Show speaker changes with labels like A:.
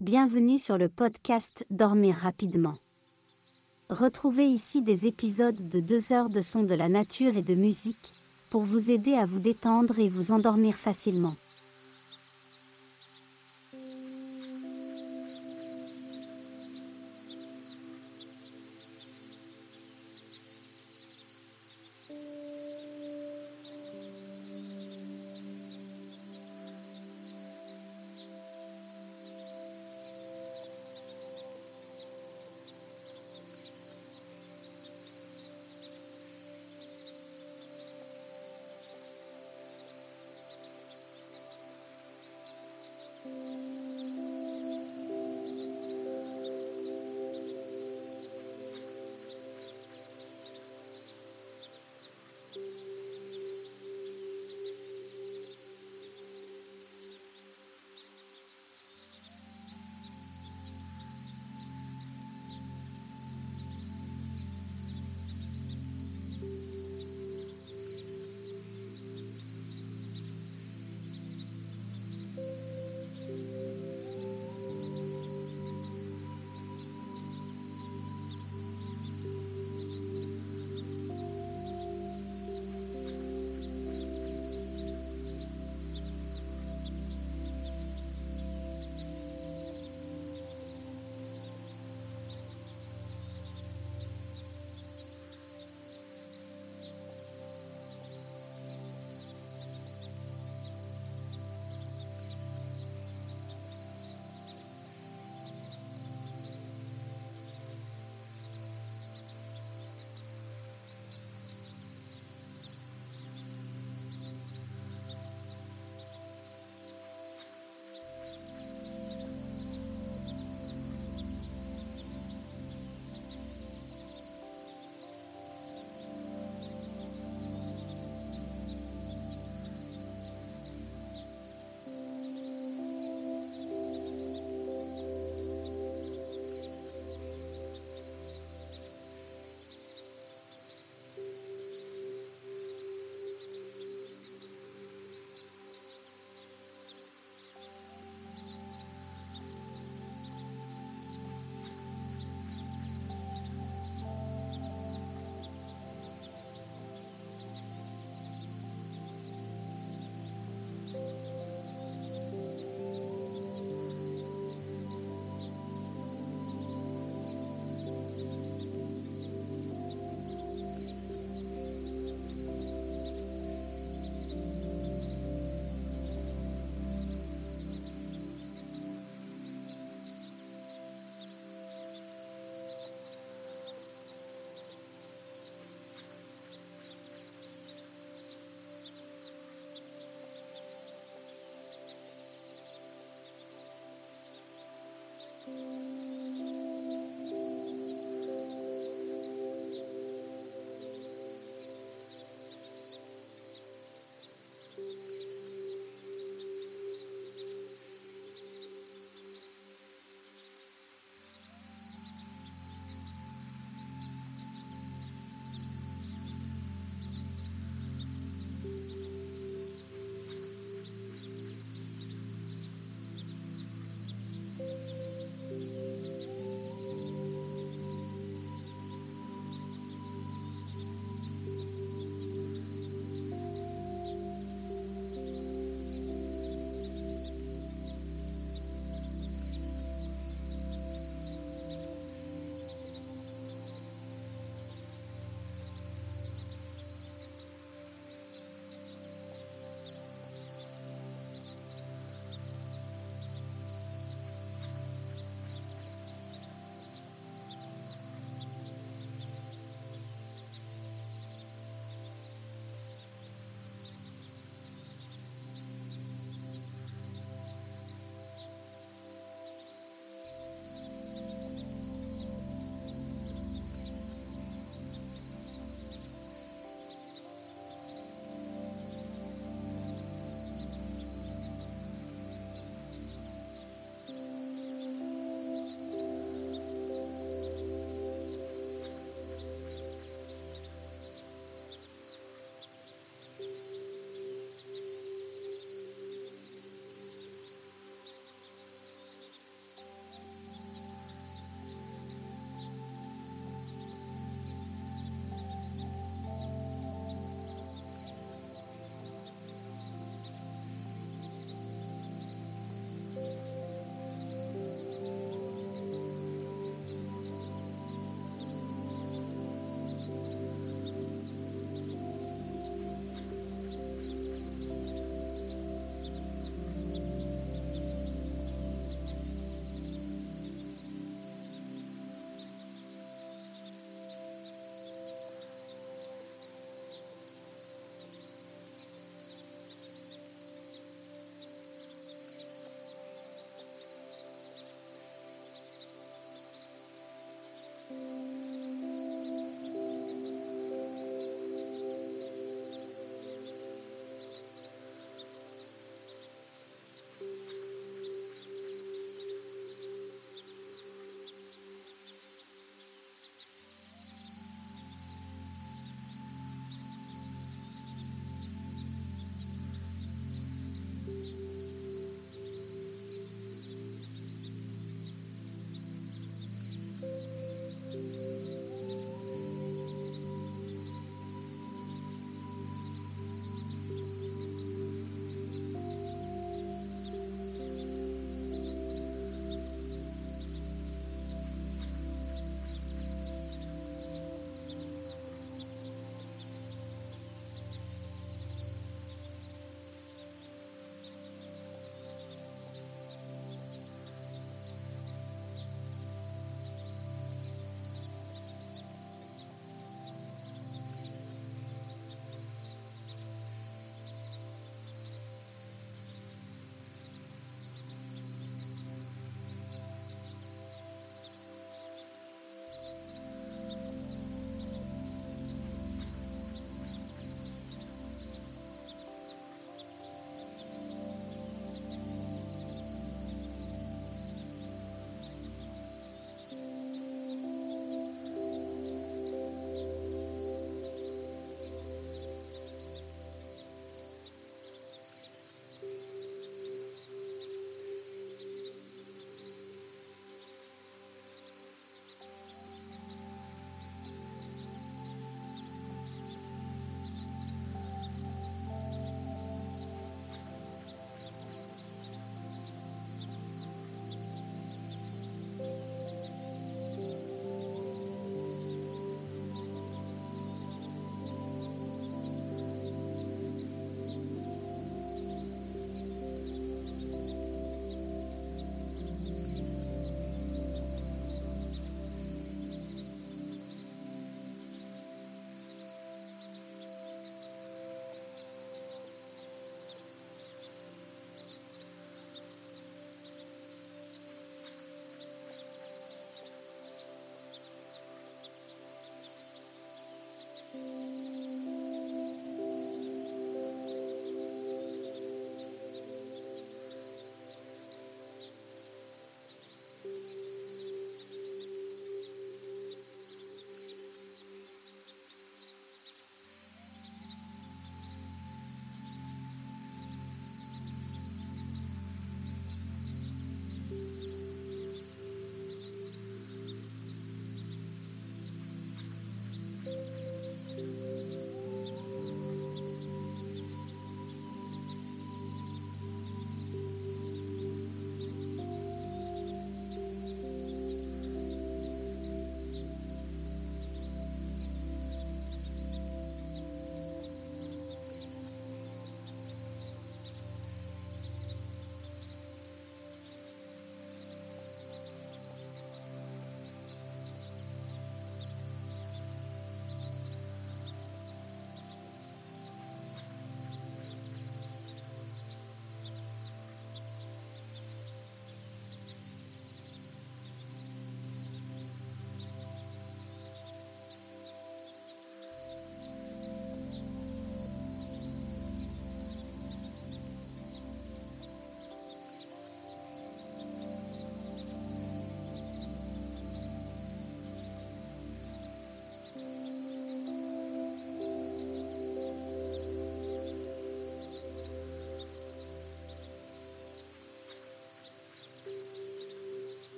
A: Bienvenue sur le podcast Dormir rapidement. Retrouvez ici des épisodes de 2 heures de sons de la nature et de musique, pour vous aider à vous détendre et vous endormir facilement.